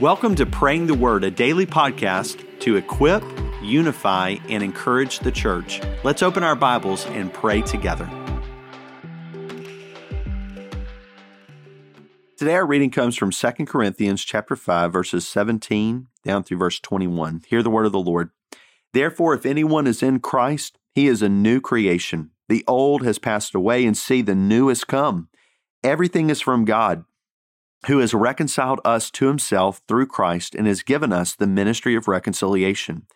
Welcome to Praying the Word, a daily podcast to equip, unify, and encourage the church. Let's open our Bibles and pray together. Today our reading comes from 2 Corinthians chapter 5 verses 17 down through verse 21. Hear the word of the Lord. Therefore if anyone is in Christ, he is a new creation. The old has passed away and see the new has come. Everything is from God who has reconciled us to himself through Christ and has given us the ministry of reconciliation.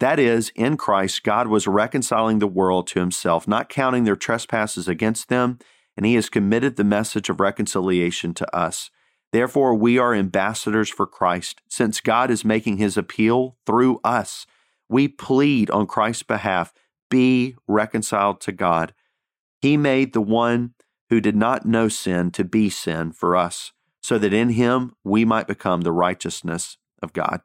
That is, in Christ, God was reconciling the world to himself, not counting their trespasses against them, and he has committed the message of reconciliation to us. Therefore, we are ambassadors for Christ, since God is making his appeal through us. We plead on Christ's behalf be reconciled to God. He made the one who did not know sin to be sin for us so that in him we might become the righteousness of God.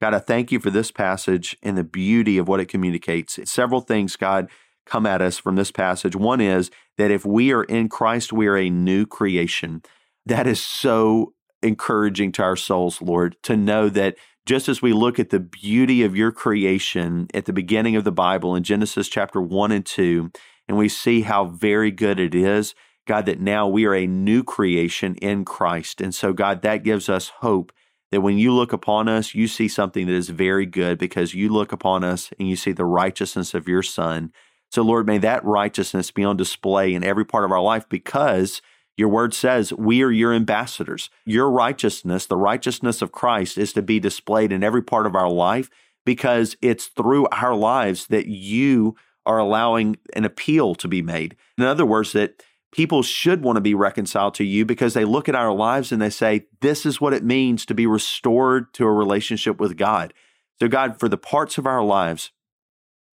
God, I thank you for this passage and the beauty of what it communicates. Several things, God, come at us from this passage. One is that if we are in Christ, we are a new creation. That is so encouraging to our souls, Lord, to know that just as we look at the beauty of your creation at the beginning of the Bible in Genesis chapter 1 and 2, and we see how very good it is, God, that now we are a new creation in Christ. And so, God, that gives us hope that when you look upon us, you see something that is very good because you look upon us and you see the righteousness of your Son. So, Lord, may that righteousness be on display in every part of our life because your word says we are your ambassadors. Your righteousness, the righteousness of Christ, is to be displayed in every part of our life because it's through our lives that you are allowing an appeal to be made. In other words, that people should want to be reconciled to you because they look at our lives and they say, This is what it means to be restored to a relationship with God. So, God, for the parts of our lives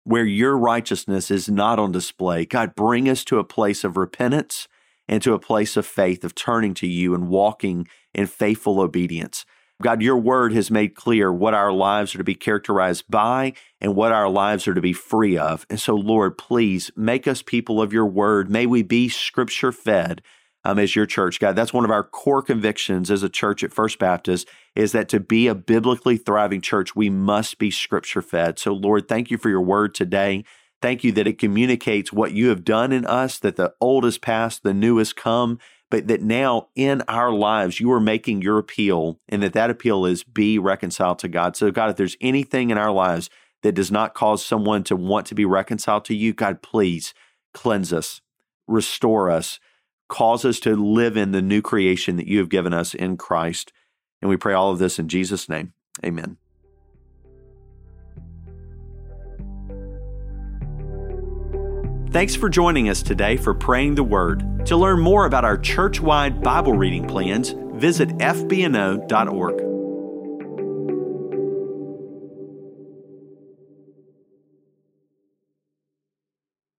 where your righteousness is not on display, God, bring us to a place of repentance and to a place of faith, of turning to you and walking in faithful obedience. God, your word has made clear what our lives are to be characterized by and what our lives are to be free of. And so, Lord, please make us people of your word. May we be scripture fed um, as your church. God, that's one of our core convictions as a church at First Baptist is that to be a biblically thriving church, we must be scripture fed. So, Lord, thank you for your word today. Thank you that it communicates what you have done in us, that the old is past, the new has come, but that now in our lives you are making your appeal and that that appeal is be reconciled to God. So God, if there's anything in our lives that does not cause someone to want to be reconciled to you, God, please cleanse us, restore us, cause us to live in the new creation that you have given us in Christ. And we pray all of this in Jesus' name. Amen. Thanks for joining us today for Praying the Word. To learn more about our church wide Bible reading plans, visit fbno.org.